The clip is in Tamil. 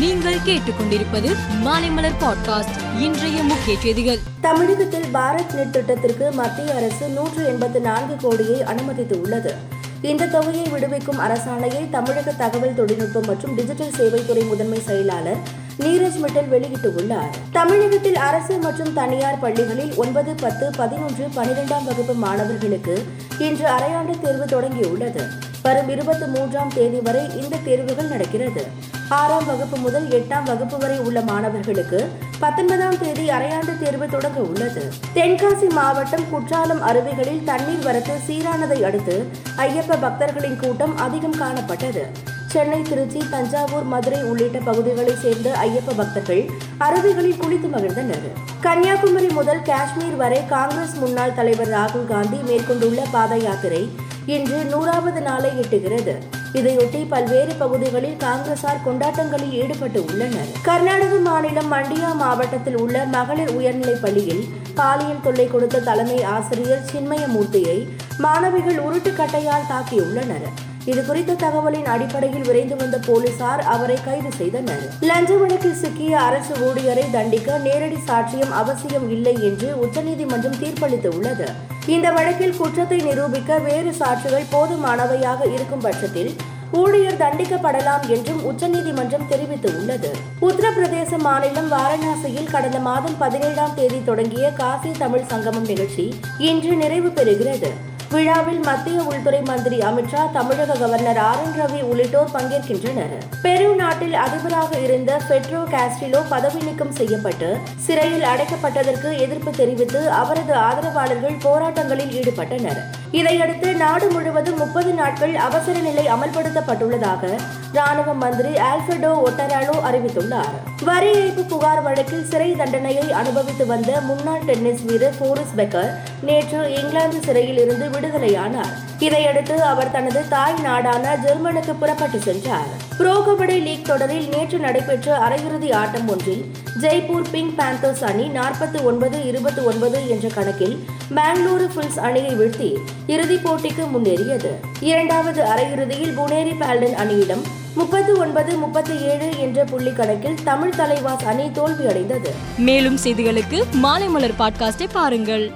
நீங்கள் கேட்டுக்கொண்டிருப்பது மாலைமலர் பாட்காஸ்ட் இன்றைய முக்கிய செய்திகள். தமிழகத்தில் பாரத் நெட் திட்டத்திற்கு மத்திய அரசு நூற்று எண்பத்து நான்கு கோடியை அனுமதித்துள்ளது. இந்த தொகையை விடுவிக்கும் அரசாணையை தமிழக தகவல் தொழில்நுட்பம் மற்றும் டிஜிட்டல் சேவைத்துறை முதன்மை செயலாளர் நீரஜ் மிட்டல் வெளியிட்டுள்ளார். தமிழகத்தில் அரசு மற்றும் தனியார் பள்ளிகளில் ஒன்பது பத்து பதினொன்று பனிரெண்டாம் வகுப்பு மாணவர்களுக்கு இன்று அரையாண்டு தேர்வு தொடங்கியுள்ளது. வரும் இருபத்தி மூன்றாம் தேதி வரை இந்த தேர்வுகள் நடக்கிறது. ஆறாம் வகுப்பு முதல் எட்டாம் வகுப்பு வரை உள்ள மாணவர்களுக்கு பத்தொன்பதாம் தேதி அரையாண்டு தேர்வு தொடங்க உள்ளது. தென்காசி மாவட்டம் குற்றாலம் அருவிகளில் தண்ணீர் வரத்து சீரானதை அடுத்து ஐயப்ப பக்தர்களின் கூட்டம் அதிகம் காணப்பட்டது. சென்னை திருச்சி தஞ்சாவூர் மதுரை உள்ளிட்ட பகுதிகளைச் சேர்ந்த ஐயப்ப பக்தர்கள் அருவிகளில் குளித்து மகிழ்ந்தனர். கன்னியாகுமரி முதல் காஷ்மீர் வரை காங்கிரஸ் முன்னாள் தலைவர் ராகுல் காந்தி மேற்கொண்டுள்ள பாத யாத்திரை இன்று நூறாவது நாளை எட்டுகிறது. இதையொட்டி பல்வேறு பகுதிகளில் காங்கிரசார் கொண்டாட்டங்களில் ஈடுபட்டு உள்ளனர். கர்நாடக மாநிலம் மண்டியா மாவட்டத்தில் உள்ள மகளிர் உயர்நிலைப் பள்ளியில் பாலியல் தொல்லை கொடுத்த தலைமை ஆசிரியர் சின்மயமூர்த்தியை மாணவிகள் உருட்டு கட்டையால் தாக்கியுள்ளனர். இது குறித்த தகவலின் அடிப்படையில் விரைந்து வந்த போலீசார் அவரை கைது செய்தனர். லஞ்ச வழக்கில் சிக்கிய அரசு ஊழியரை தண்டிக்க நேரடி சாட்சியம் அவசியம் இல்லை என்று உச்சநீதிமன்றம் தீர்ப்பளித்து உள்ளது இந்த வழக்கில் குற்றத்தை நிரூபிக்க வேறு சாட்சிகள் போதுமானவையாக இருக்கும் பட்சத்தில் ஊழியர் தண்டிக்கப்படலாம் என்றும் உச்சநீதிமன்றம் தெரிவித்துள்ளது. உத்தரப்பிரதேச மாநிலம் வாரணாசியில் கடந்த மாதம் பதினேழாம் தேதி தொடங்கிய காசி தமிழ் சங்கமம் நிகழ்ச்சி இன்று நிறைவு பெறுகிறது. விழாவில் மத்திய உள்துறை மந்திரி அமித்ஷா தமிழக கவர்னர் ஆர் என் ரவி உள்ளிட்டோர் பங்கேற்கின்றனர். பெரு நாட்டில் அதிபராக இருந்த பெட்ரோ காஸ்டிலோ பதவி நீக்கம் செய்யப்பட்டு சிறையில் அடைக்கப்பட்டதற்கு எதிர்ப்பு தெரிவித்து அவரது ஆதரவாளர்கள் போராட்டங்களில் ஈடுபட்டனர். இதையடுத்து நாடு முழுவதும் முப்பது நாட்கள் அவசர நிலை அமல்படுத்தப்பட்டுள்ளதாக ராணுவ மந்திரி ஆல்ஃபிரடோ ஒட்டராலோ அறிவித்துள்ளார். வரி ஏய்ப்பு புகார் வழக்கில் சிறை தண்டனையை அனுபவித்து வந்த முன்னாள் டென்னிஸ் வீரர் போரிஸ் பெக்கர் நேற்று இங்கிலாந்து சிறையில் இருந்து விடுதலையானார். இதையடுத்து அவர் தனது தாய் நாடான ஜெர்மனுக்கு புறப்பட்டு சென்றார். புரோ கபடி லீக் தொடரில் நேற்று நடைபெற்ற அரையிறுதி ஆட்டம் ஒன்றில் ஜெய்ப்பூர் பிங்க் பேந்தர்ஸ் அணி நாற்பத்தி ஒன்பது இருபத்தி ஒன்பது என்ற கணக்கில் பெங்களூரு புல்ஸ் அணியை வீழ்த்தி இறுதிப் போட்டிக்கு முன்னேறியது. இரண்டாவது அரையிறுதியில் புனேரி பால்டன் அணியிடம் முப்பத்து ஒன்பது முப்பத்தி ஏழு என்ற புள்ளி கணக்கில் தமிழ் தலைவாஸ் அணி தோல்வியடைந்தது. மேலும் செய்திகளுக்கு மாலைமலர் பாட்காஸ்டை பாருங்கள்.